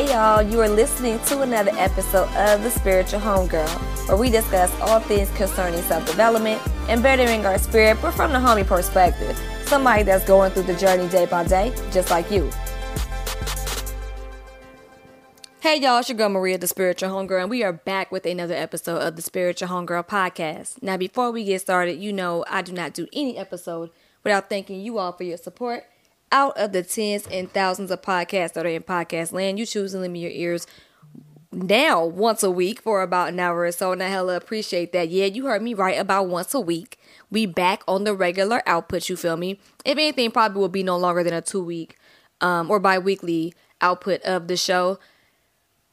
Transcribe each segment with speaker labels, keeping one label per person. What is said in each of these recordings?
Speaker 1: Hey y'all, you are listening to another episode of The Spiritual Homegirl, where we discuss all things concerning self development and bettering our spirit, but from the homie perspective. Somebody that's going through the journey day by day, just like you. Hey y'all, it's your girl Maria, the Spiritual Homegirl, and we are back with another episode of the Spiritual Homegirl podcast. Now, before we get started, you know I do not do any episode without thanking you all for your support out of the tens and thousands of podcasts that are in podcast land, you choose to me your ears now once a week for about an hour or so. And I hella appreciate that. Yeah, you heard me right about once a week. We back on the regular output, you feel me? If anything, probably will be no longer than a two week um, or bi weekly output of the show.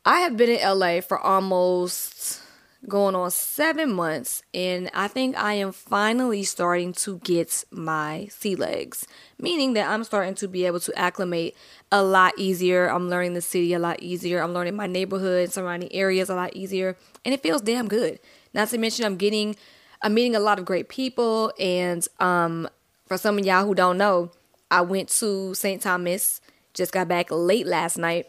Speaker 1: I have been in LA for almost going on seven months, and I think I am finally starting to get my sea legs, meaning that I'm starting to be able to acclimate a lot easier. I'm learning the city a lot easier. I'm learning my neighborhood surrounding areas a lot easier, and it feels damn good. Not to mention, I'm getting, I'm meeting a lot of great people, and um, for some of y'all who don't know, I went to St. Thomas, just got back late last night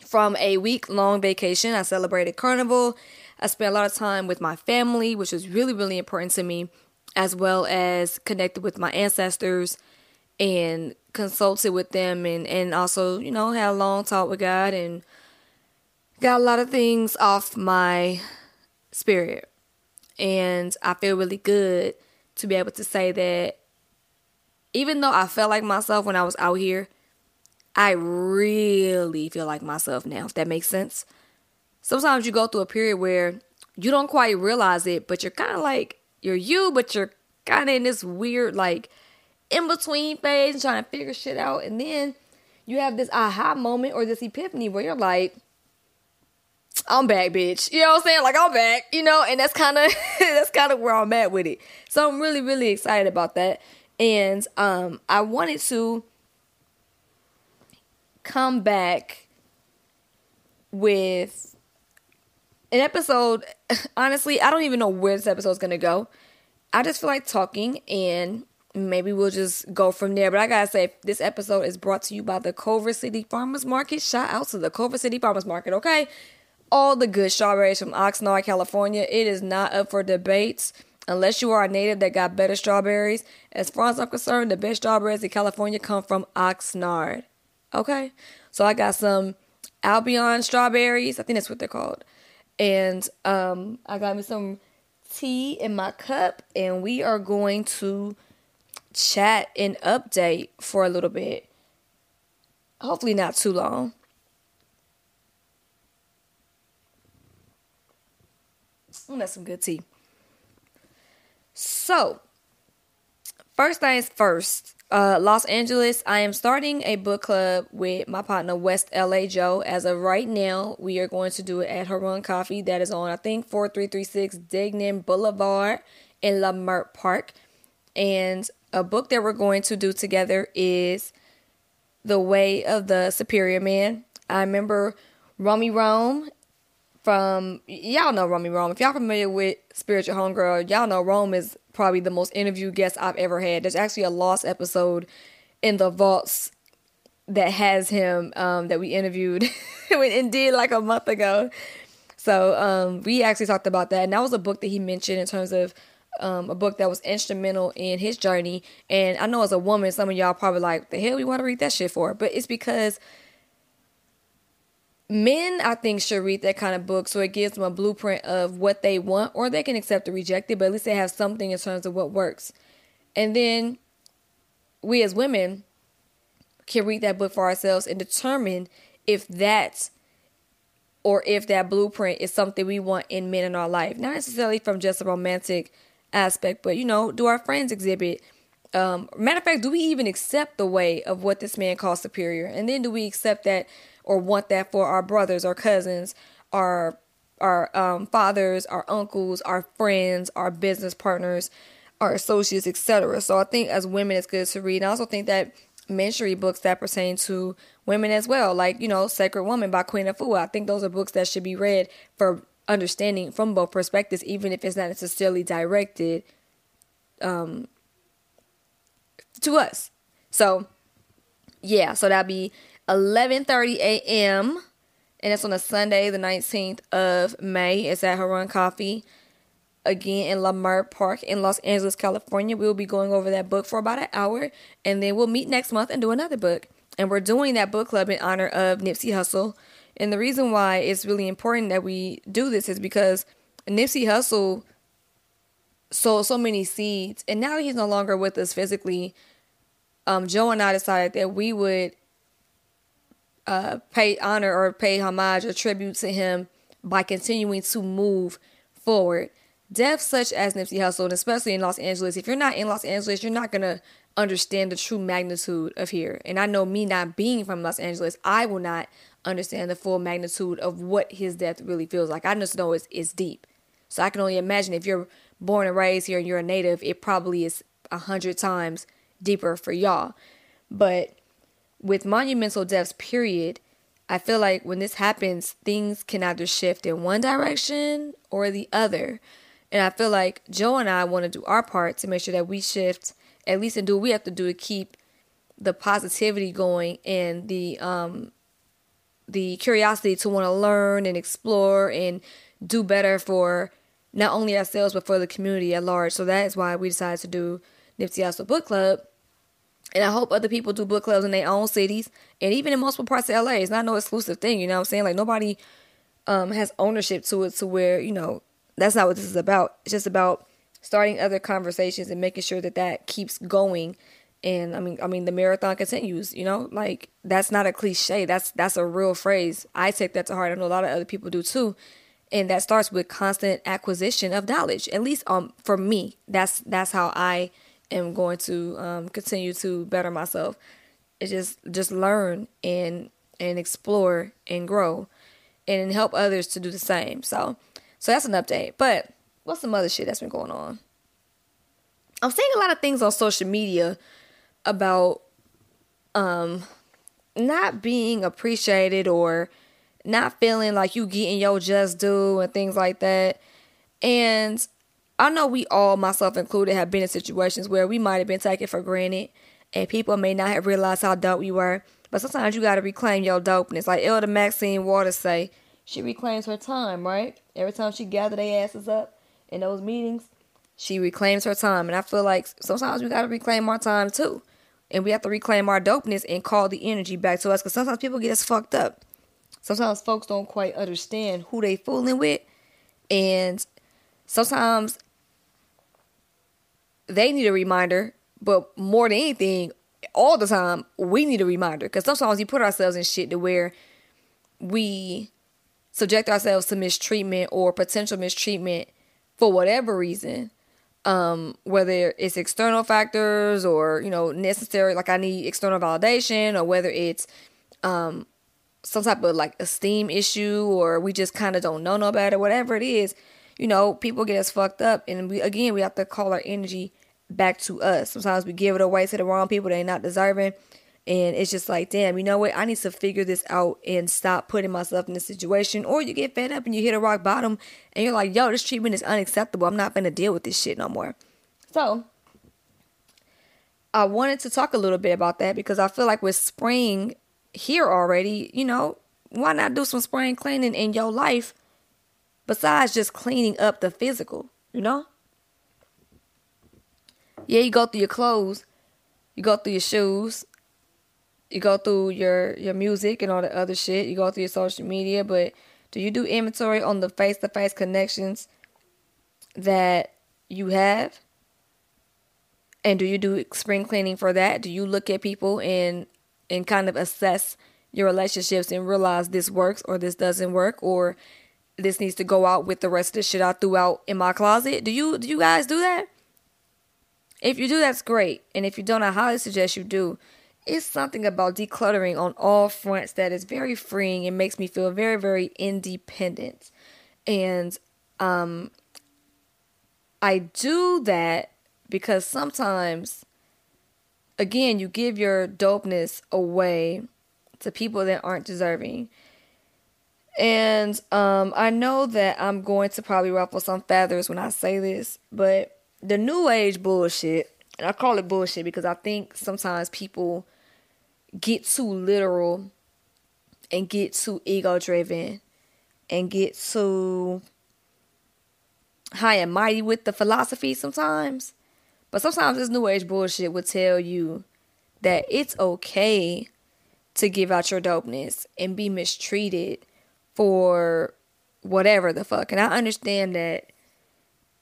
Speaker 1: from a week long vacation. I celebrated Carnival I spent a lot of time with my family, which was really, really important to me, as well as connected with my ancestors and consulted with them and, and also, you know, had a long talk with God and got a lot of things off my spirit. And I feel really good to be able to say that even though I felt like myself when I was out here, I really feel like myself now, if that makes sense sometimes you go through a period where you don't quite realize it, but you're kind of like you're you, but you're kind of in this weird like in between phase trying to figure shit out, and then you have this aha moment or this epiphany where you're like, I'm back, bitch. You know what I'm saying? Like I'm back, you know, and that's kind of that's kind of where I'm at with it. So I'm really really excited about that, and um, I wanted to come back with an episode, honestly, I don't even know where this episode is going to go. I just feel like talking and maybe we'll just go from there. But I gotta say, this episode is brought to you by the Culver City Farmers Market. Shout out to the Culver City Farmers Market, okay? All the good strawberries from Oxnard, California. It is not up for debates unless you are a native that got better strawberries. As far as I'm concerned, the best strawberries in California come from Oxnard, okay? So I got some Albion strawberries. I think that's what they're called and um, I got me some tea in my cup, and we are going to chat and update for a little bit. Hopefully, not too long. Oh, that's some good tea. So, first things first, uh, Los Angeles, I am starting a book club with my partner West LA Joe. As of right now, we are going to do it at Harun Coffee. That is on, I think, 4336 Degnan Boulevard in Leimert Park. And a book that we're going to do together is The Way of the Superior Man. I remember Romy Rome from y'all know Romy Rome. If y'all familiar with Spiritual Homegirl, y'all know Rome is probably the most interviewed guest I've ever had. There's actually a lost episode in the vaults that has him um, that we interviewed and did like a month ago. So um, we actually talked about that, and that was a book that he mentioned in terms of um, a book that was instrumental in his journey. And I know as a woman, some of y'all probably like, the hell you want to read that shit for? But it's because men i think should read that kind of book so it gives them a blueprint of what they want or they can accept or reject it but at least they have something in terms of what works. And then we as women can read that book for ourselves and determine if that or if that blueprint is something we want in men in our life. Not necessarily from just a romantic aspect but you know do our friends exhibit um, matter of fact do we even accept the way of what this man calls superior? And then do we accept that or want that for our brothers or cousins, our our um, fathers, our uncles, our friends, our business partners, our associates, etc. So I think as women, it's good to read. And I also think that men should read books that pertain to women as well, like you know, Sacred Woman by Queen of Afua. I think those are books that should be read for understanding from both perspectives, even if it's not necessarily directed um, to us. So yeah, so that'd be 11:30 a.m. and it's on a Sunday, the 19th of May. It's at Harun Coffee again in Leimert Park in Los Angeles, California. We'll be going over that book for about an hour, and then we'll meet next month and do another book. And we're doing that book club in honor of Nipsey Hussle. And the reason why it's really important that we do this is because Nipsey Hussle sowed so many seeds, and now he's no longer with us physically. Um, Joe and I decided that we would uh, pay honor or pay homage or tribute to him by continuing to move forward. Deaths such as Nipsey Hussle, and especially in Los Angeles, if you're not in Los Angeles, you're not gonna understand the true magnitude of here. And I know me not being from Los Angeles, I will not understand the full magnitude of what his death really feels like. I just know it's it's deep. So I can only imagine if you're born and raised here and you're a native, it probably is a hundred times deeper for y'all. But with monumental deaths, period, I feel like when this happens, things can either shift in one direction or the other. And I feel like Joe and I want to do our part to make sure that we shift at least and do what we have to do to keep the positivity going and the um the curiosity to want to learn and explore and do better for not only ourselves but for the community at large. So that is why we decided to do Nipsey Hussle Book Club. And I hope other people do book clubs in their own cities and even in multiple parts of LA. It's not no exclusive thing, you know what I'm saying? Like nobody um, has ownership to it to where, you know, that's not what this is about. It's just about starting other conversations and making sure that that keeps going. And I mean, I mean, the marathon continues. You know, like that's not a cliche. That's that's a real phrase. I take that to heart. I know a lot of other people do too. And that starts with constant acquisition of knowledge. At least um for me, that's that's how I am going to um, continue to better myself. It's just just learn and and explore and grow and help others to do the same. So so that's an update. But what's some other shit that's been going on? I'm seeing a lot of things on social media about um not being appreciated or not feeling like you getting your just due and things like that. And I know we all, myself included, have been in situations where we might have been taken for granted and people may not have realized how dope we were. But sometimes you gotta reclaim your dopeness. Like Elder Maxine Waters say, she reclaims her time, right? Every time she gathered their asses up in those meetings, she reclaims her time. And I feel like sometimes we got to reclaim our time too. And we have to reclaim our dopeness and call the energy back to us. Because sometimes people get us fucked up. Sometimes folks don't quite understand who they fooling with. And sometimes they need a reminder. But more than anything, all the time, we need a reminder. Because sometimes we put ourselves in shit to where we subject ourselves to mistreatment or potential mistreatment for whatever reason um, whether it's external factors or you know necessary like i need external validation or whether it's um, some type of like esteem issue or we just kind of don't know no better whatever it is you know people get us fucked up and we again we have to call our energy back to us sometimes we give it away to the wrong people they're not deserving and it's just like, damn, you know what? I need to figure this out and stop putting myself in this situation. Or you get fed up and you hit a rock bottom and you're like, yo, this treatment is unacceptable. I'm not going to deal with this shit no more. So, I wanted to talk a little bit about that because I feel like with spring here already, you know, why not do some spring cleaning in your life besides just cleaning up the physical, you know? Yeah, you go through your clothes, you go through your shoes, you go through your your music and all the other shit. You go through your social media, but do you do inventory on the face to face connections that you have? And do you do spring cleaning for that? Do you look at people and and kind of assess your relationships and realize this works or this doesn't work or this needs to go out with the rest of the shit I threw out in my closet? Do you do you guys do that? If you do, that's great. And if you don't, I highly suggest you do it's something about decluttering on all fronts that is very freeing and makes me feel very, very independent. And um, I do that because sometimes, again, you give your dopeness away to people that aren't deserving. And um, I know that I'm going to probably ruffle some feathers when I say this, but the new age bullshit, and I call it bullshit because I think sometimes people get too literal and get too ego driven and get too high and mighty with the philosophy sometimes. But sometimes this new age bullshit will tell you that it's okay to give out your dopeness and be mistreated for whatever the fuck. And I understand that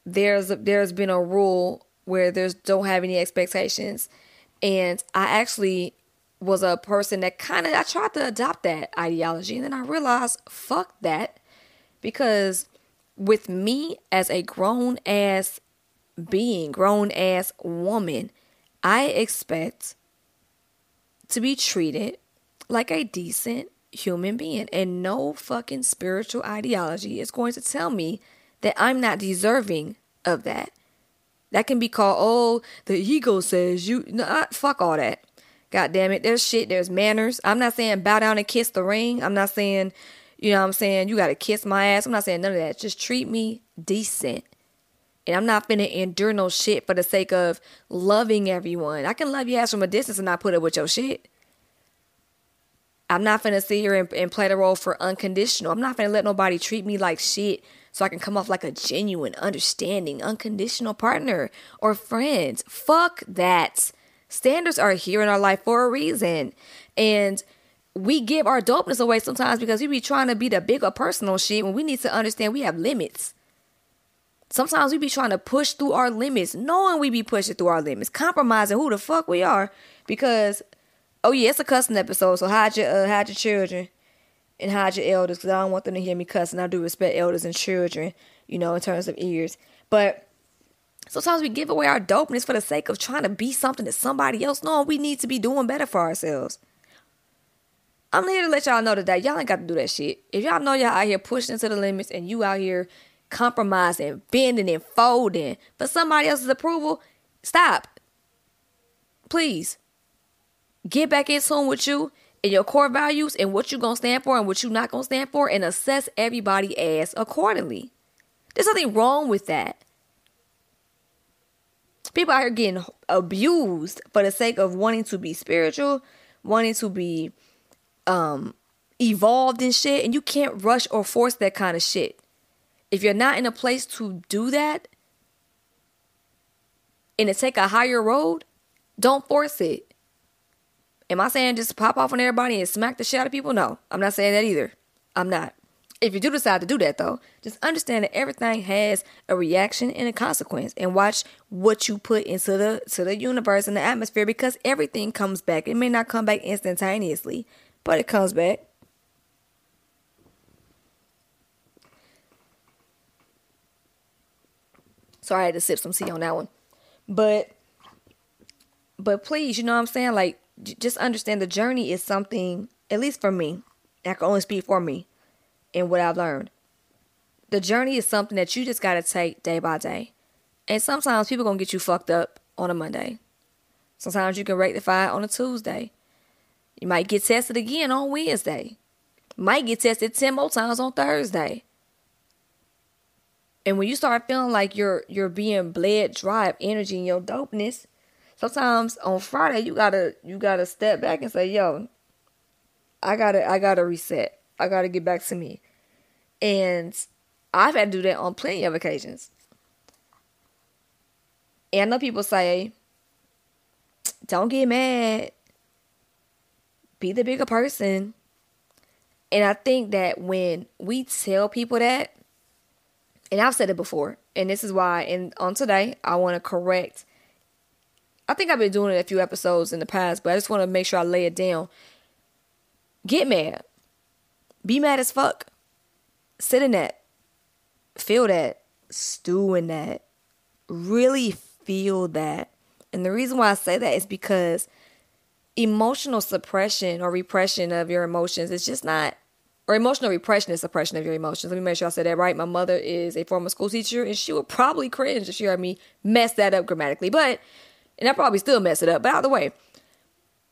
Speaker 1: there's there's been a rule where there's don't have any expectations, and I actually was a person that kind of I tried to adopt that ideology, and then I realized fuck that. Because with me as a grown ass being, grown ass woman, I expect to be treated like a decent human being. And no fucking spiritual ideology is going to tell me that I'm not deserving of that. That can be called, oh, the ego says you. No, fuck all that. God damn it. There's shit. There's manners. I'm not saying bow down and kiss the ring. I'm not saying, you know what I'm saying, you got to kiss my ass. I'm not saying none of that. Just treat me decent. And I'm not finna endure no shit for the sake of loving everyone. I can love your ass from a distance and not put up with your shit. I'm not finna sit here and, and play the role for unconditional. I'm not finna let nobody treat me like shit so I can come off like a genuine, understanding, unconditional partner or friend. Fuck that. Standards are here in our life for a reason. And we give our dopeness away sometimes because we be trying to be the bigger personal shit when we need to understand we have limits. Sometimes we be trying to push through our limits, knowing we be pushing through our limits, compromising who the fuck we are because Oh yeah, it's a cussing episode, so hide your uh, hide your children and hide your elders because I don't want them to hear me cussing. I do respect elders and children, you know, in terms of ears. But sometimes we give away our dopeness for the sake of trying to be something that somebody else knows we need to be doing better for ourselves. I'm here to let y'all know that y'all ain't got to do that shit. If y'all know y'all out here pushing to the limits and you out here compromising, bending and folding for somebody else's approval, stop. Please. Get back in tune with you and your core values and what you're going to stand for and what you're not going to stand for and assess everybody as accordingly. There's nothing wrong with that. People out here getting abused for the sake of wanting to be spiritual, wanting to be um evolved and shit, and you can't rush or force that kind of shit. If you're not in a place to do that and to take a higher road, don't force it. Am I saying just pop off on everybody and smack the shit out of people? No, I'm not saying that either. I'm not. If you do decide to do that though, just understand that everything has a reaction and a consequence and watch what you put into the to the universe and the atmosphere because everything comes back. It may not come back instantaneously, but it comes back. Sorry, I had to sip some tea on that one. But but please, you know what I'm saying? Like just understand the journey is something, at least for me, I can only speak for me and what I've learned. The journey is something that you just got to take day by day. And sometimes people going to get you fucked up on a Monday. Sometimes you can rectify on a Tuesday. You might get tested again on Wednesday. Might get tested 10 more times on Thursday. And when you start feeling like you're you're being bled dry of energy and your dopeness, sometimes on Friday you gotta you gotta step back and say, yo, I gotta I gotta reset. I gotta get back to me. And I've had to do that on plenty of occasions. And I know people say, don't get mad. Be the bigger person. And I think that when we tell people that, and I've said it before, and this is why, and on today, I want to correct I think I've been doing it a few episodes in the past, but I just want to make sure I lay it down. Get mad. Be mad as fuck. Sit in that. Feel that. Stew in that. Really feel that. And the reason why I say that is because emotional suppression or repression of your emotions is just not or emotional repression is suppression of your emotions. Let me make sure I said that right. My mother is a former school teacher and she would probably cringe if she heard me mess that up grammatically. But and I probably still mess it up. But either way,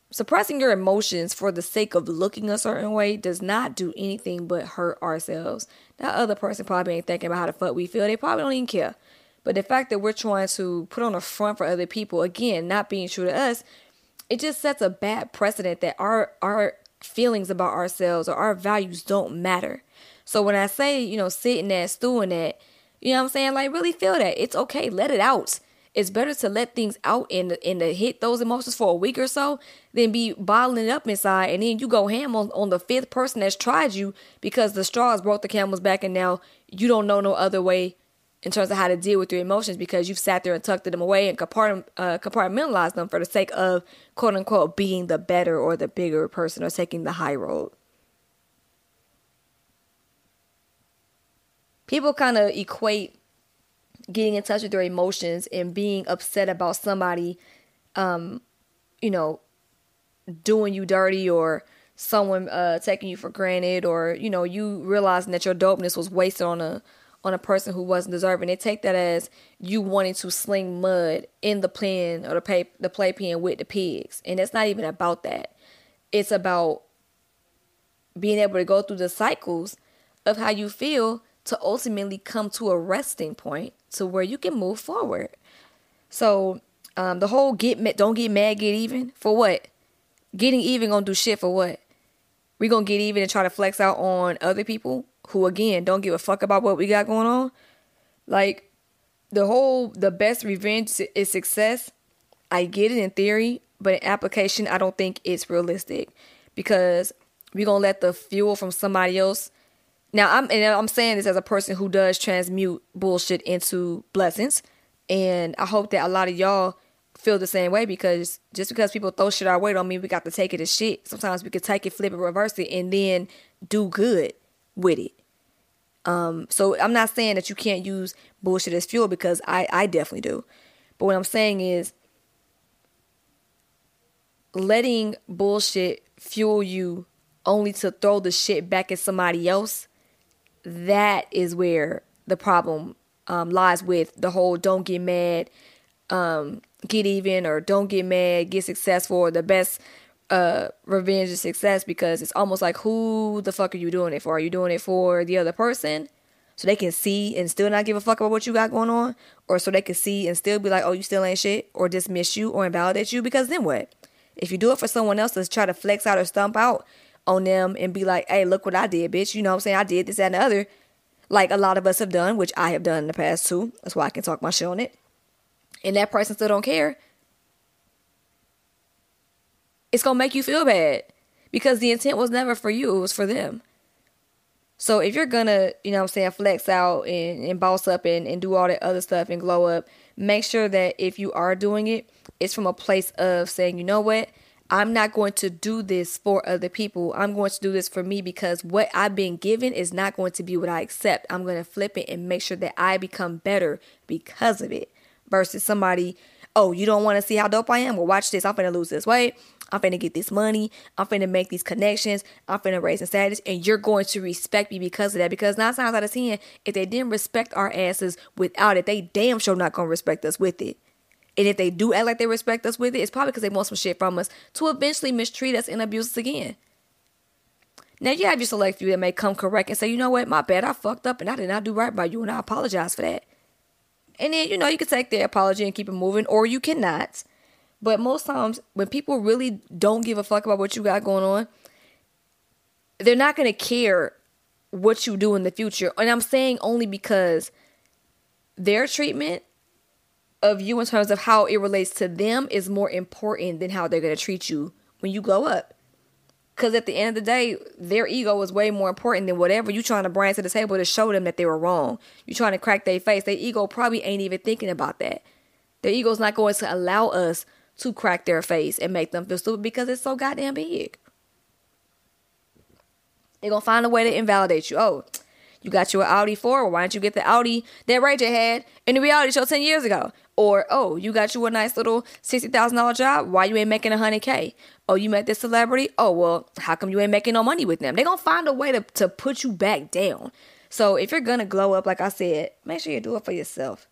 Speaker 1: suppressing your emotions for the sake of looking a certain way does not do anything but hurt ourselves. That other person probably ain't thinking about how the fuck we feel. They probably don't even care. But the fact that we're trying to put on a front for other people, again, not being true to us, it just sets a bad precedent that our our feelings about ourselves or our values don't matter. So when I say, you know, sitting there, stewing that, you know what I'm saying? Like really feel that. It's okay. Let it out. It's better to let things out and and to hit those emotions for a week or so than be bottling it up inside and then you go ham on, on the fifth person that's tried you because the straws broke the camel's back and now you don't know no other way in terms of how to deal with your emotions because you've sat there and tucked them away and compart- uh, compartmentalized them for the sake of quote unquote being the better or the bigger person or taking the high road. People kind of equate getting in touch with their emotions and being upset about somebody, um, you know, doing you dirty or someone uh, taking you for granted or you know you realizing that your dopeness was wasted on a on a person who wasn't deserving. They take that as you wanting to sling mud in the pen or the pay, the playpen with the pigs, and it's not even about that. It's about being able to go through the cycles of how you feel to ultimately come to a resting point to where you can move forward. So um, the whole get don't get mad, get even for what? Getting even gonna do shit for what? We gonna get even and try to flex out on other people who again don't give a fuck about what we got going on. Like the whole the best revenge is success. I get it in theory, but in application, I don't think it's realistic because we're gonna let the fuel from somebody else now I'm and I'm saying this as a person who does transmute bullshit into blessings, and I hope that a lot of y'all feel the same way because just because people throw shit our way don't mean we got to take it as shit. Sometimes we could take it, flip it, reverse it, and then do good with it. Um, so I'm not saying that you can't use bullshit as fuel because I, I definitely do. But what I'm saying is letting bullshit fuel you only to throw the shit back at somebody else that is where the problem um, lies with the whole don't get mad, um, get even, or don't get mad, get successful, or the best uh, revenge is success because it's almost like who the fuck are you doing it for? Are you doing it for the other person? So they can see and still not give a fuck about what you got going on, or so they can see and still be like, oh, you still ain't shit, or dismiss you or invalidate you. Because then what? If you do it for someone else to try to flex out or stump out, on them and be like, hey, look what I did, bitch. You know what I'm saying? I did this, that, and the other. Like a lot of us have done, which I have done in the past too. That's why I can talk my shit on it. And that person still don't care. It's gonna make you feel bad. Because the intent was never for you, it was for them. So if you're gonna, you know what I'm saying, flex out and, and boss up and, and do all that other stuff and glow up, make sure that if you are doing it, it's from a place of saying, you know what, I'm not going to do this for other people. I'm going to do this for me because what I've been given is not going to be what I accept. I'm going to flip it and make sure that I become better because of it versus somebody, oh, you don't want to see how dope I am? Well, watch this. I'm going to lose this weight. I'm going to get this money. I'm going to make these connections. I'm going to raise in status. And you're going to respect me because of that. Because nine times out of ten, if they didn't respect our asses without it, they damn sure not to respect us with it. And if they do act like they respect us with it, it's probably because they want some shit from us to eventually mistreat us and abuse us again. Now you have your select few that may come correct and say, you know what, my bad, I fucked up and I did not do right by you and I apologize for that. And then, you know, you can take their apology and keep it moving, or you cannot. But most times when people really don't give a fuck about what you got going on, they're not gonna care what you do in the future. And I'm saying only because their treatment of you in terms of how it relates to them is more important than how they're going to treat you when you grow up. Because at the end of the day, their ego is way more important than whatever you're trying to bring to the table to show them that they were wrong. You're trying to crack their face. Their ego probably ain't even thinking about that. Their ego's not going to allow us to crack their face and make them feel stupid because it's so goddamn big. They're going to find a way to invalidate you. Oh, you got your Audi 4. Why don't you get the Audi that Rachel had in the reality show 10 years ago? Or, oh, you got you a nice little $60,000 job. Why you ain't making 100K? Oh, you met this celebrity. Oh, well, how come you ain't making no money with them? they going to find a way to, to put you back down. So if you're going to glow up, like I said, make sure you do it for yourself.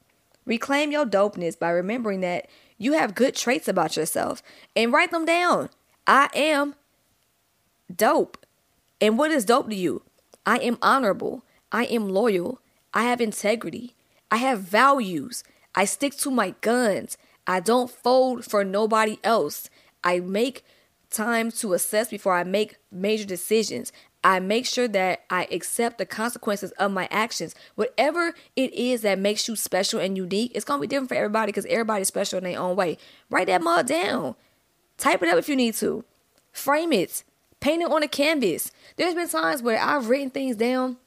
Speaker 1: Reclaim your dopeness by remembering that you have good traits about yourself and write them down. I am dope. And what is dope to you? I am honorable. I am loyal. I have integrity. I have values. I stick to my guns. I don't fold for nobody else. I make time to assess before I make major decisions. I make sure that I accept the consequences of my actions. Whatever it is that makes you special and unique, it's gonna be different for everybody because everybody's special in their own way. Write that mug down. Type it up if you need to. Frame it. Paint it on a canvas. There's been times where I've written things down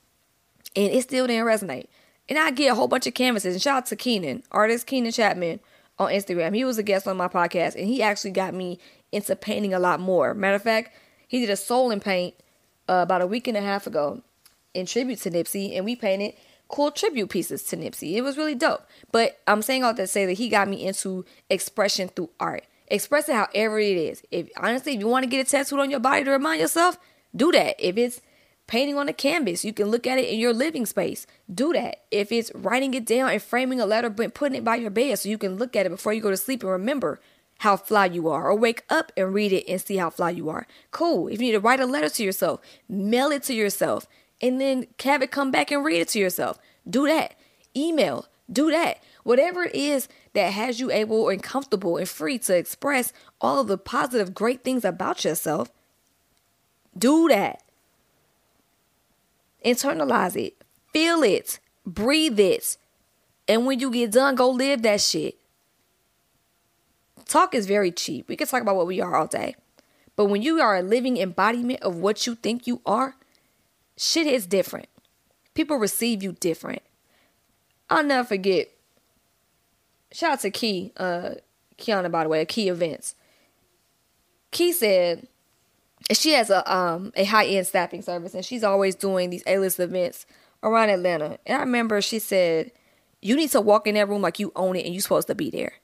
Speaker 1: and it still didn't resonate. And I get a whole bunch of canvases. And shout out to Keenan, artist Keenan Chapman on Instagram. He was a guest on my podcast and he actually got me into painting a lot more. Matter of fact, he did a soul and paint uh, about a week and a half ago in tribute to Nipsey, and we painted cool tribute pieces to Nipsey. It was really dope. But I'm saying all that to say that he got me into expression through art. Expressing however it is. If honestly, if you want to get a tattooed on your body to remind yourself, do that. If it's painting on a canvas, you can look at it in your living space. Do that. If it's writing it down and framing a letter, but putting it by your bed so you can look at it before you go to sleep and remember how fly you are, or wake up and read it and see how fly you are. Cool. If you need to write a letter to yourself, mail it to yourself, and then have it come back and read it to yourself. Do that. Email. Do that. Whatever it is that has you able and comfortable and free to express all of the positive, great things about yourself, do that. Internalize it. Feel it. Breathe it. And when you get done, go live that shit. Talk is very cheap. We can talk about what we are all day. But when you are a living embodiment of what you think you are, shit is different. People receive you different. I'll never forget. Shout out to Key, uh, Kiana, by the way, Key Events. Key said she has a um a high end staffing service, and she's always doing these A list events around Atlanta. And I remember she said, "You need to walk in that room like you own it, and you're supposed to be there."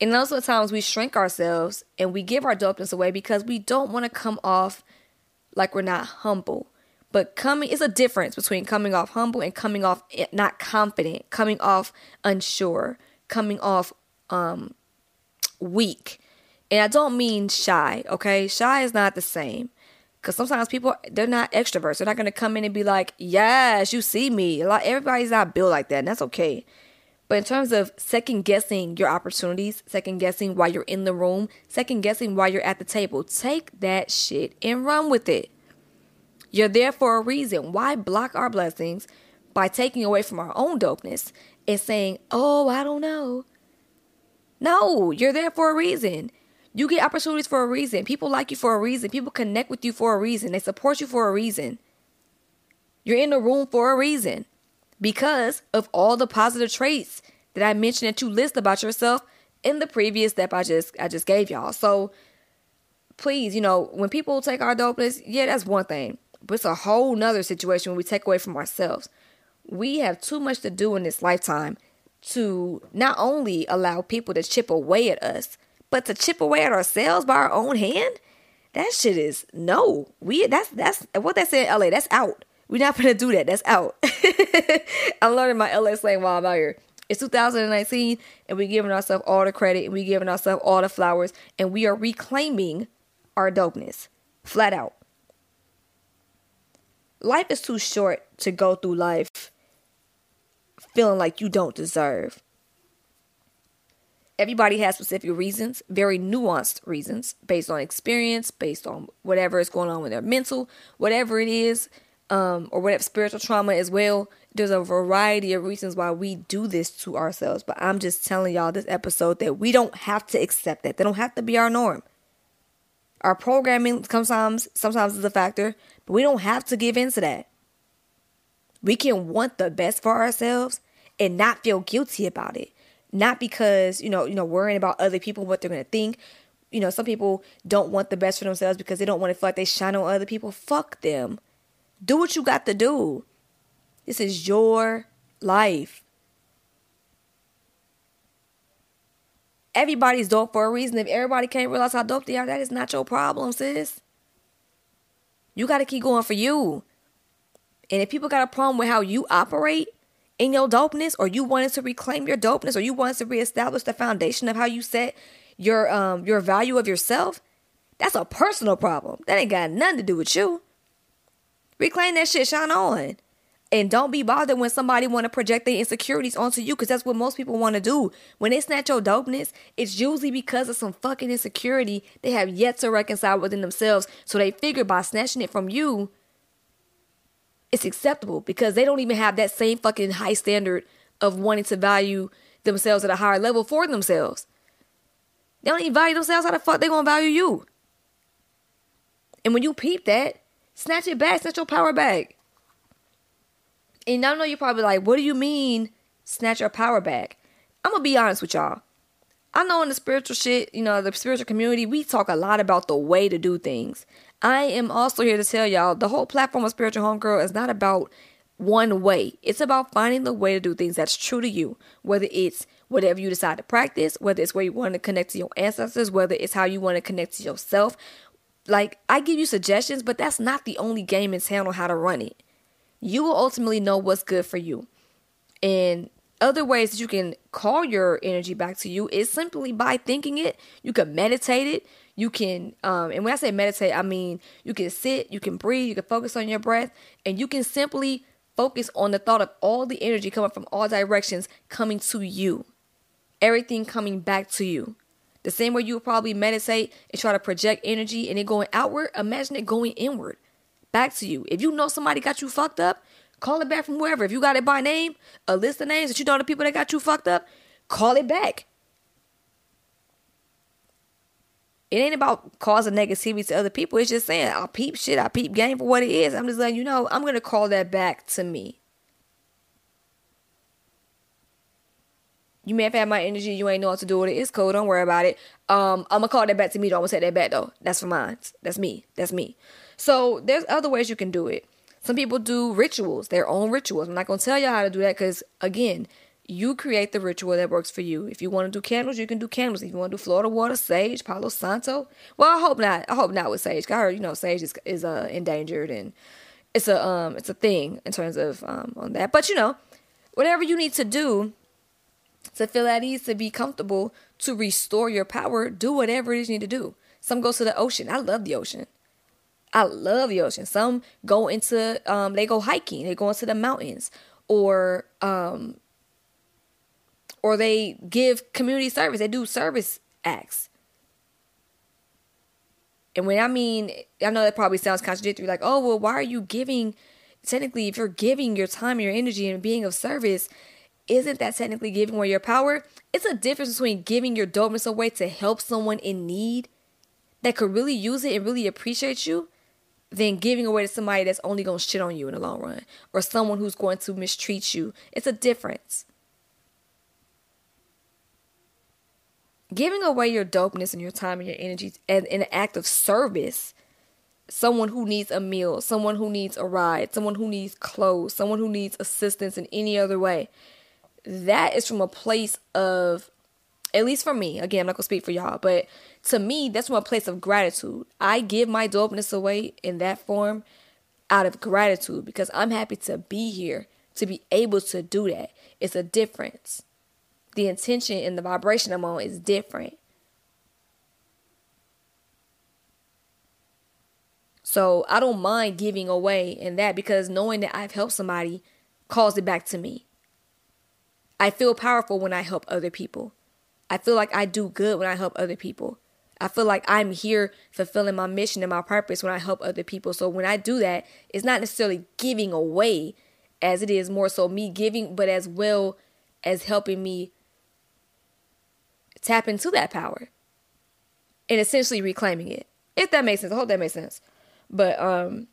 Speaker 1: And those are the times we shrink ourselves and we give our dopeness away because we don't want to come off like we're not humble. But coming is a difference between coming off humble and coming off not confident, coming off unsure, coming off um weak. And I don't mean shy, okay? Shy is not the same. Cause sometimes people they're not extroverts. They're not gonna come in and be like, "Yes, you see me." Lot everybody's not built like that, and that's okay. But in terms of second guessing your opportunities, second guessing why you're in the room, second guessing why you're at the table, take that shit and run with it. You're there for a reason. Why block our blessings by taking away from our own dopeness and saying, oh, I don't know? No, you're there for a reason. You get opportunities for a reason. People like you for a reason. People connect with you for a reason. They support you for a reason. You're in the room for a reason because of all the positive traits that I mentioned that you list about yourself in the previous step I just I just gave y'all. So please, you know, when people take our dopeness, yeah, that's one thing. But it's a whole nother situation when we take away from ourselves. We have too much to do in this lifetime to not only allow people to chip away at us, but to chip away at ourselves by our own hand. That shit is no. We that's that's what they say in LA. That's out. We're not gonna do that. That's out. I'm learning my LA slang while I'm out here. It's 2019, and we're giving ourselves all the credit, and we're giving ourselves all the flowers, and we are reclaiming our dopeness, flat out. Life is too short to go through life feeling like you don't deserve. Everybody has specific reasons, very nuanced reasons, based on experience, based on whatever is going on with their mental, whatever it is um, or whatever spiritual trauma as well. There's a variety of reasons why we do this to ourselves. But I'm just telling y'all this episode that we don't have to accept that. They don't have to be our norm. Our programming sometimes sometimes is a factor, but we don't have to give in to that. We can want the best for ourselves and not feel guilty about it. Not because, you know, you know, worrying about other people, what they're gonna think. You know, some people don't want the best for themselves because they don't want to feel like they shine on other people. Fuck them. Do what you got to do. This is your life. Everybody's dope for a reason. If everybody can't realize how dope they are, that is not your problem, sis. You got to keep going for you. And if people got a problem with how you operate in your dopeness, or you wanted to reclaim your dopeness, or you wanted to reestablish the foundation of how you set your um your value of yourself, that's a personal problem. That ain't got nothing to do with you. Reclaim that shit, shine on. And don't be bothered when somebody want to project their insecurities onto you because that's what most people want to do. When they snatch your dopeness, it's usually because of some fucking insecurity they have yet to reconcile within themselves. So they figure by snatching it from you, it's acceptable because they don't even have that same fucking high standard of wanting to value themselves at a higher level for themselves. They don't even value themselves. How the fuck they gonna value you? And when you peep that, snatch it back, snatch your power back. And I know you're probably like, what do you mean snatch your power back? I'm gonna be honest with y'all. I know in the spiritual shit, you know, the spiritual community, we talk a lot about the way to do things. I am also here to tell y'all the whole platform of Spiritual Homegirl is not about one way. It's about finding the way to do things that's true to you, whether it's whatever you decide to practice, whether it's where you want to connect to your ancestors, whether it's how you want to connect to yourself. Like, I give you suggestions, but that's not the only game in town on how to run it. You will ultimately know what's good for you. And other ways that you can call your energy back to you is simply by thinking it. You can meditate it. You can, um, and when I say meditate, I mean you can sit, you can breathe, you can focus on your breath, and you can simply focus on the thought of all the energy coming from all directions coming to you. Everything coming back to you. The same way you would probably meditate and try to project energy and it going outward, imagine it going inward back to you. If you know somebody got you fucked up, call it back from wherever. If you got it by name, a list of names that you know the people that got you fucked up, call it back. It ain't about causing negativity to other people. It's just saying I'll peep shit, I peep game for what it is. I'm just letting you know I'm gonna call that back to me. You may have had my energy, you ain't know what to do with it. It's cool, don't worry about it. Um, I'm gonna call that back to me. Don't want to take that back though. That's for mine. That's me. That's me. So there's other ways you can do it. Some people do rituals, their own rituals. I'm not gonna tell y'all how to do that because again, you create the ritual that works for you. If you want to do candles, you can do candles. If you want to do Florida water, sage, Palo Santo. Well, I hope not. I hope not with sage. I heard you know sage is is uh, endangered and it's a um it's a thing in terms of um on that. But you know, whatever you need to do to feel at ease, to be comfortable, to restore your power, do whatever it is you need to do. Some go to the ocean. I love the ocean. I love the ocean. Some go into um they go hiking, they go into the mountains or um or they give community service. They do service acts. And when I mean, I know that probably sounds contradictory, like, oh, well, why are you giving? Technically, if you're giving your time, your energy, and being of service, isn't that technically giving away your power? It's a difference between giving your dopeness away to help someone in need that could really use it and really appreciate you than giving away to somebody that's only going to shit on you in the long run or someone who's going to mistreat you. It's a difference. Giving away your dopeness and your time and your energy in an act of service someone who needs a meal, someone who needs a ride, someone who needs clothes, someone who needs assistance in any other way that is from a place of at least for me again i'm not gonna speak for y'all but to me that's from a place of gratitude. I give my dopeness away in that form out of gratitude because i'm happy to be here to be able to do that. It's a difference the intention and the vibration i'm on is different so i don't mind giving away in that because knowing that i've helped somebody calls it back to me I feel powerful when I help other people. I feel like I do good when I help other people. I feel like I'm here fulfilling my mission and my purpose when I help other people. So when I do that, it's not necessarily giving away as it is more so me giving, but as well as helping me tap into that power and essentially reclaiming it. If that makes sense. I hope that makes sense. But um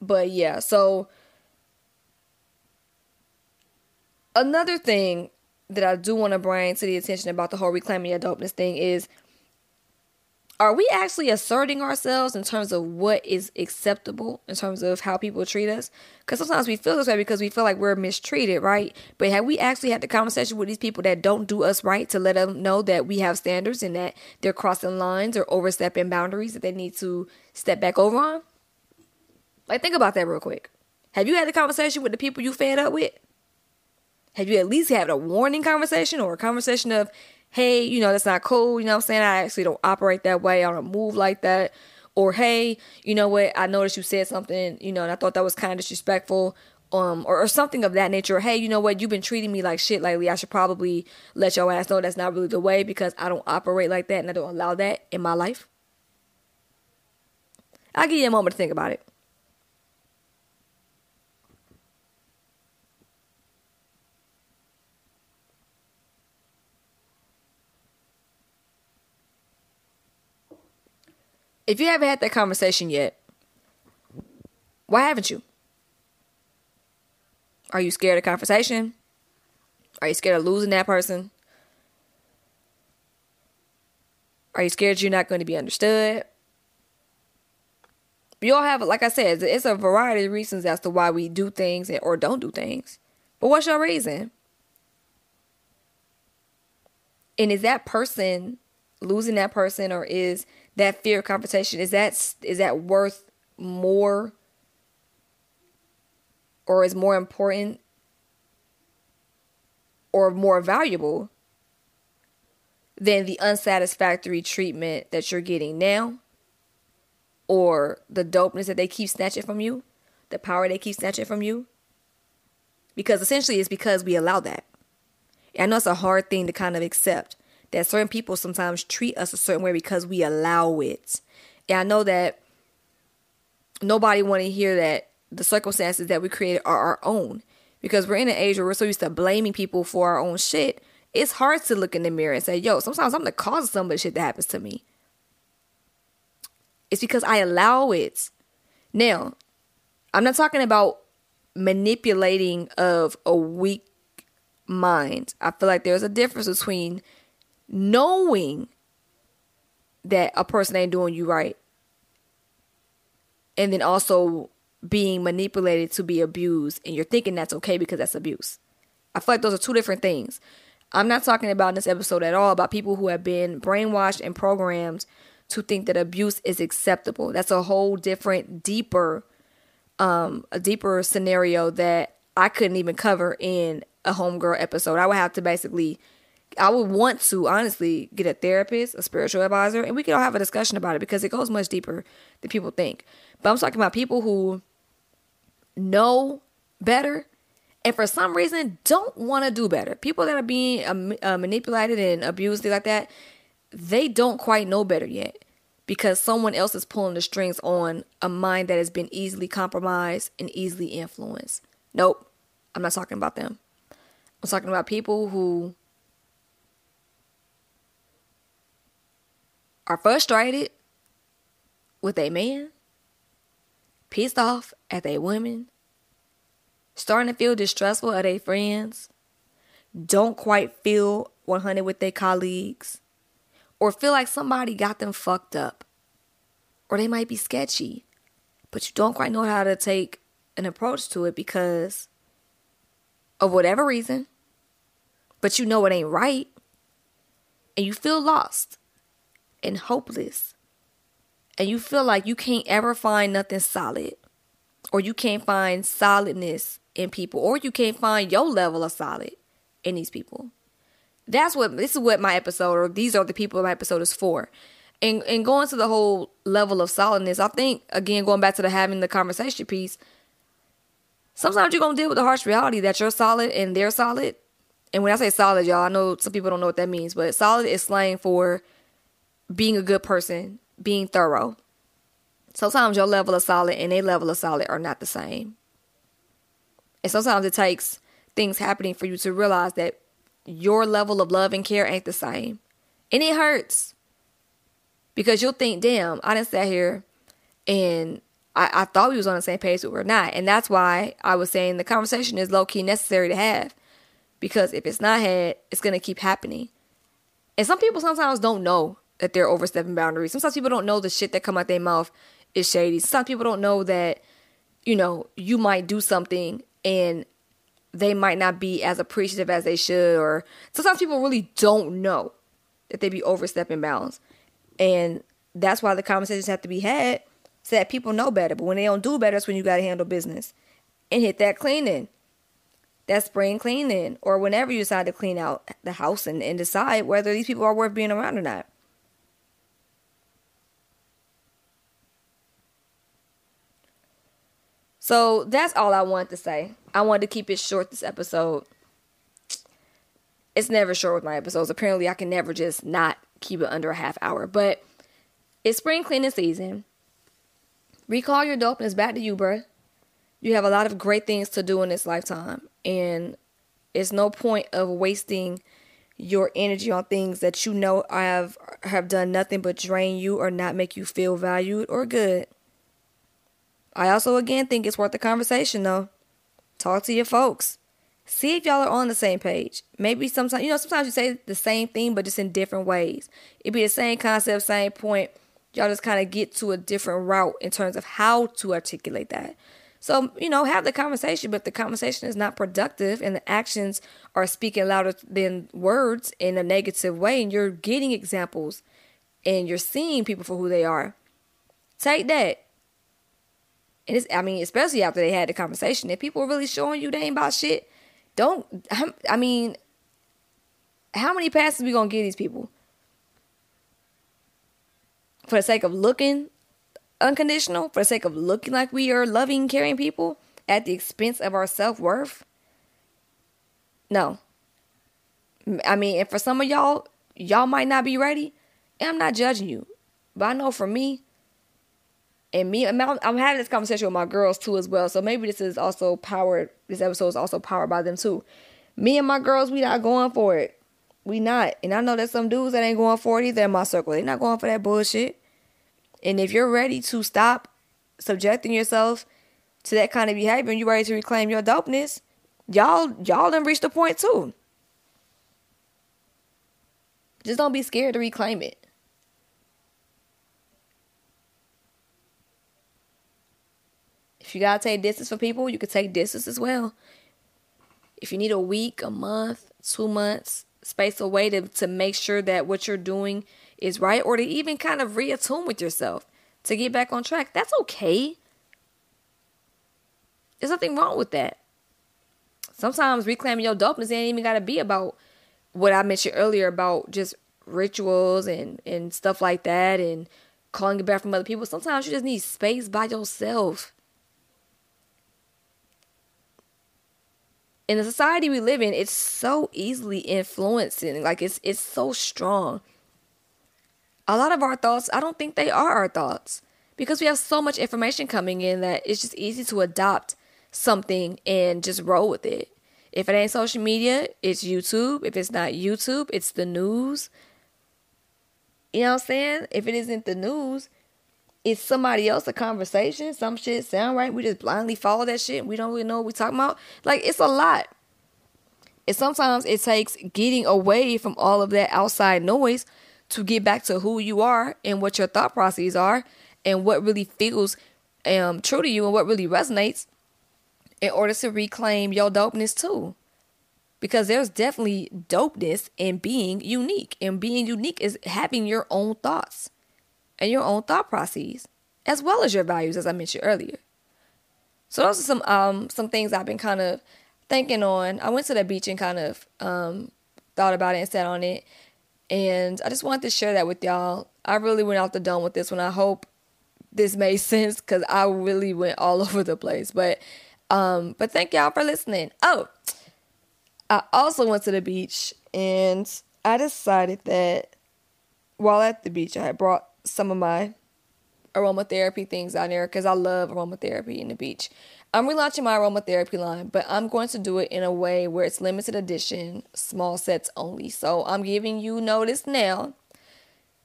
Speaker 1: but yeah, so another thing that I do want to bring to the attention about the whole reclaiming your dopeness thing is are we actually asserting ourselves in terms of what is acceptable in terms of how people treat us? Because sometimes we feel this way because we feel like we're mistreated, right? But have we actually had the conversation with these people that don't do us right to let them know that we have standards and that they're crossing lines or overstepping boundaries that they need to step back over on? Like, think about that real quick. Have you had the conversation with the people you fed up with? Have you at least had a warning conversation or a conversation of, hey, you know, that's not cool. You know what I'm saying? I actually don't operate that way. I don't move like that. Or hey, you know what? I noticed you said something, you know, and I thought that was kind of disrespectful. Um, or, or something of that nature. Or, Hey, you know what? You've been treating me like shit lately. I should probably let your ass know that's not really the way because I don't operate like that and I don't allow that in my life. I'll give you a moment to think about it. If you haven't had that conversation yet, why haven't you? Are you scared of conversation? Are you scared of losing that person? Are you scared you're not going to be understood? We all have, like I said, it's a variety of reasons as to why we do things or don't do things. But what's your reason? And is that person losing that person or is that fear of confrontation is that is that worth more or is more important or more valuable than the unsatisfactory treatment that you're getting now or the dopeness that they keep snatching from you, the power they keep snatching from you. Because essentially it's because we allow that. And I know it's a hard thing to kind of accept that certain people sometimes treat us a certain way because we allow it. And I know that nobody want to hear that the circumstances that we created are our own because we're in an age where we're so used to blaming people for our own shit. It's hard to look in the mirror and say, yo, sometimes I'm the cause of some of the shit that happens to me. It's because I allow it. Now, I'm not talking about manipulating of a weak mind. I feel like there's a difference between knowing that a person ain't doing you right and then also being manipulated to be abused and you're thinking that's okay because that's abuse. I feel like those are two different things. I'm not talking about in this episode at all about people who have been brainwashed and programmed to think that abuse is acceptable. That's a whole different, deeper, um, a deeper scenario that I couldn't even cover in a homegirl episode. I would have to basically I would want to honestly get a therapist, a spiritual advisor, and we could all have a discussion about it because it goes much deeper than people think. But I'm talking about people who know better and for some reason don't want to do better. People that are being uh, uh, manipulated and abused, things like that, they don't quite know better yet because someone else is pulling the strings on a mind that has been easily compromised and easily influenced. Nope, I'm not talking about them. I'm talking about people who are frustrated with a man, pissed off at a woman, starting to feel distrustful at their friends, don't quite feel 100 with their colleagues, or feel like somebody got them fucked up, or they might be sketchy, but you don't quite know how to take an approach to it because of whatever reason, but you know it ain't right, and you feel lost and hopeless, and you feel like you can't ever find nothing solid, or you can't find solidness in people, or you can't find your level of solid in these people. That's what this is what my episode, or these are the people my episode is for. And and going to the whole level of solidness, I think again going back to the having the conversation piece, sometimes you're gonna deal with the harsh reality that you're solid and they're solid. And when I say solid, y'all, I know some people don't know what that means, but solid is slang for being a good person, being thorough. Sometimes your level of solid and their level of solid are not the same. And sometimes it takes things happening for you to realize that your level of love and care ain't the same. And it hurts. Because you'll think, damn, I didn't sit here and I, I thought we was on the same page, but we're not. And that's why I was saying the conversation is low key necessary to have. Because if it's not had, it's gonna keep happening. And some people sometimes don't know that they're overstepping boundaries. Sometimes people don't know the shit that come out their mouth is shady. Some people don't know that, you know, you might do something and they might not be as appreciative as they should. Or sometimes people really don't know that they be overstepping bounds. And that's why the conversations have to be had so that people know better. But when they don't do better, that's when you got to handle business and hit that cleaning, that spring cleaning, or whenever you decide to clean out the house and, and decide whether these people are worth being around or not. So that's all I wanted to say. I wanted to keep it short this episode. It's never short with my episodes. Apparently, I can never just not keep it under a half hour. But it's spring cleaning season. Recall your dopeness back to you, bruh. You have a lot of great things to do in this lifetime. And it's no point of wasting your energy on things that you know have have done nothing but drain you or not make you feel valued or good. I also again think it's worth the conversation though. Talk to your folks. See if y'all are on the same page. Maybe sometimes you know, sometimes you say the same thing but just in different ways. It'd be the same concept, same point. Y'all just kind of get to a different route in terms of how to articulate that. So, you know, have the conversation, but the conversation is not productive and the actions are speaking louder than words in a negative way, and you're getting examples and you're seeing people for who they are. Take that and it's, I mean, especially after they had the conversation, if people are really showing you they ain't about shit, don't, I mean, how many passes we gonna give these people? For the sake of looking unconditional, for the sake of looking like we are loving, caring people at the expense of our self worth? No. I mean, and for some of y'all, y'all might not be ready, and I'm not judging you. But I know for me, and me I'm, having this conversation with my girls too as well. So maybe this is also powered this episode is also powered by them too. Me and my girls we not going for it. We not. And i know there's some dudes that ain't going for it either in my circle. They not going for that bullshit. And if you're ready to stop subjecting yourself to that kind of behavior and you're ready to reclaim your dopeness y'all y'all done reached the point too. Just don't be scared to reclaim it If you gotta take distance from people, you can take distance as well. If you need a week, a month, two months space away to, to make sure that what you're doing is right, or to even kind of reattune with yourself to get back on track, that's okay. There's nothing wrong with that. Sometimes reclaiming your dopeness ain't even gotta be about what I mentioned earlier about just rituals and, and stuff like that and calling it back from other people. Sometimes you just need space by yourself. In the society we live in, it's so easily influencing. Like it's it's so strong. A lot of our thoughts, I don't think they are our thoughts because we have so much information coming in that it's just easy to adopt something and just roll with it. If it ain't social media, it's YouTube. If it's not YouTube, it's the news. You know what I'm saying? If it isn't the news, it's somebody else a conversation. Some shit sound right. We just blindly follow that shit. We don't really know what we're talking about. Like it's a lot. And sometimes it takes getting away from all of that outside noise to get back to who you are and what your thought processes are and what really feels um, true to you and what really resonates in order to reclaim your dopeness too. Because there's definitely dopeness in being unique. And being unique is having your own thoughts and your own thought processes, as well as your values, as I mentioned earlier. So those are some um some things I've been kind of thinking on. I went to the beach and kind of um thought about it and sat on it. And I just wanted to share that with y'all. I really went out the dome with this one. I hope this made sense because I really went all over the place. But um, but thank y'all for listening. Oh, I also went to the beach and I decided that while at the beach I had brought some of my aromatherapy things down there because I love aromatherapy in the beach. I'm relaunching my aromatherapy line, but I'm going to do it in a way where it's limited edition, small sets only. So I'm giving you notice now,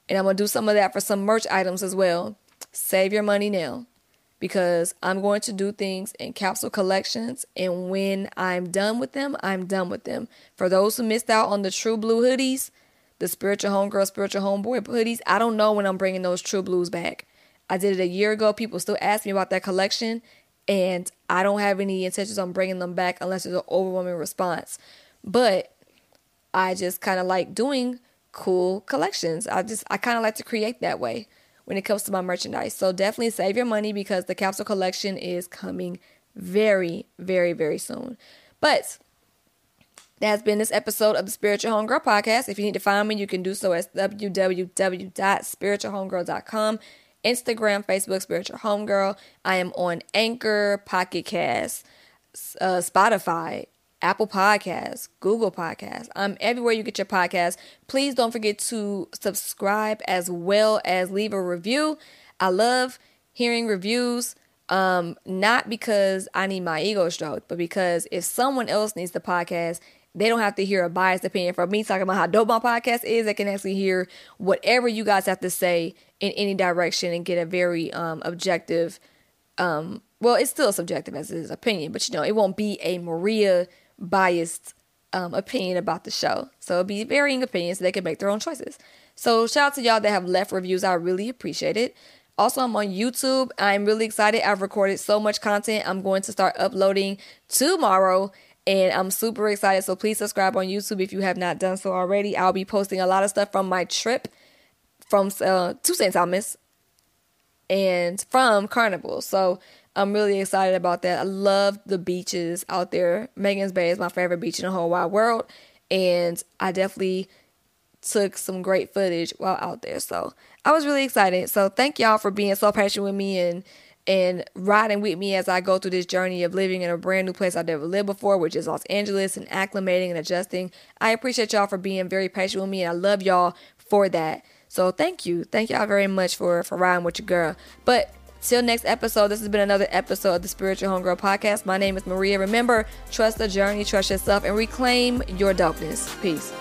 Speaker 1: and I'm going to do some of that for some merch items as well. Save your money now because I'm going to do things in capsule collections, and when I'm done with them, I'm done with them. For those who missed out on the True Blue hoodies, the spiritual homegirl, spiritual homeboy hoodies. I don't know when I'm bringing those true blues back. I did it a year ago. People still ask me about that collection, and I don't have any intentions on bringing them back unless there's an overwhelming response. But I just kind of like doing cool collections. I just I kind of like to create that way when it comes to my merchandise. So definitely save your money because the capsule collection is coming very, very, very soon. But that has been this episode of the Spiritual Homegirl Podcast. If you need to find me, you can do so at www.spiritualhomegirl.com. Instagram, Facebook, Spiritual Homegirl. I am on Anchor, Pocket Cast, uh, Spotify, Apple Podcasts, Google Podcasts. I'm everywhere you get your podcast. Please don't forget to subscribe as well as leave a review. I love hearing reviews. Um, not because I need my ego stroked, but because if someone else needs the podcast, they don't have to hear a biased opinion from me talking about how dope my podcast is. They can actually hear whatever you guys have to say in any direction and get a very um, objective. Um, well, it's still subjective as his opinion, but you know, it won't be a Maria biased um, opinion about the show. So it'll be varying opinions so they can make their own choices. So shout out to y'all that have left reviews. I really appreciate it. Also, I'm on YouTube. I'm really excited. I've recorded so much content. I'm going to start uploading tomorrow and I'm super excited. So please subscribe on YouTube if you have not done so already. I'll be posting a lot of stuff from my trip from uh, to St. Thomas and from Carnival. So I'm really excited about that. I love the beaches out there. Magens Bay is my favorite beach in the whole wide world, and I definitely took some great footage while out there. So I was really excited. So thank y'all for being so patient with me and and riding with me as I go through this journey of living in a brand new place I've never lived before, which is Los Angeles, and acclimating and adjusting. I appreciate y'all for being very patient with me, and I love y'all for that. So thank you, thank y'all very much for for riding with your girl. But till next episode, this has been another episode of the Spiritual Homegirl Podcast. My name is Maria. Remember, trust the journey, trust yourself, and reclaim your dopeness. Peace.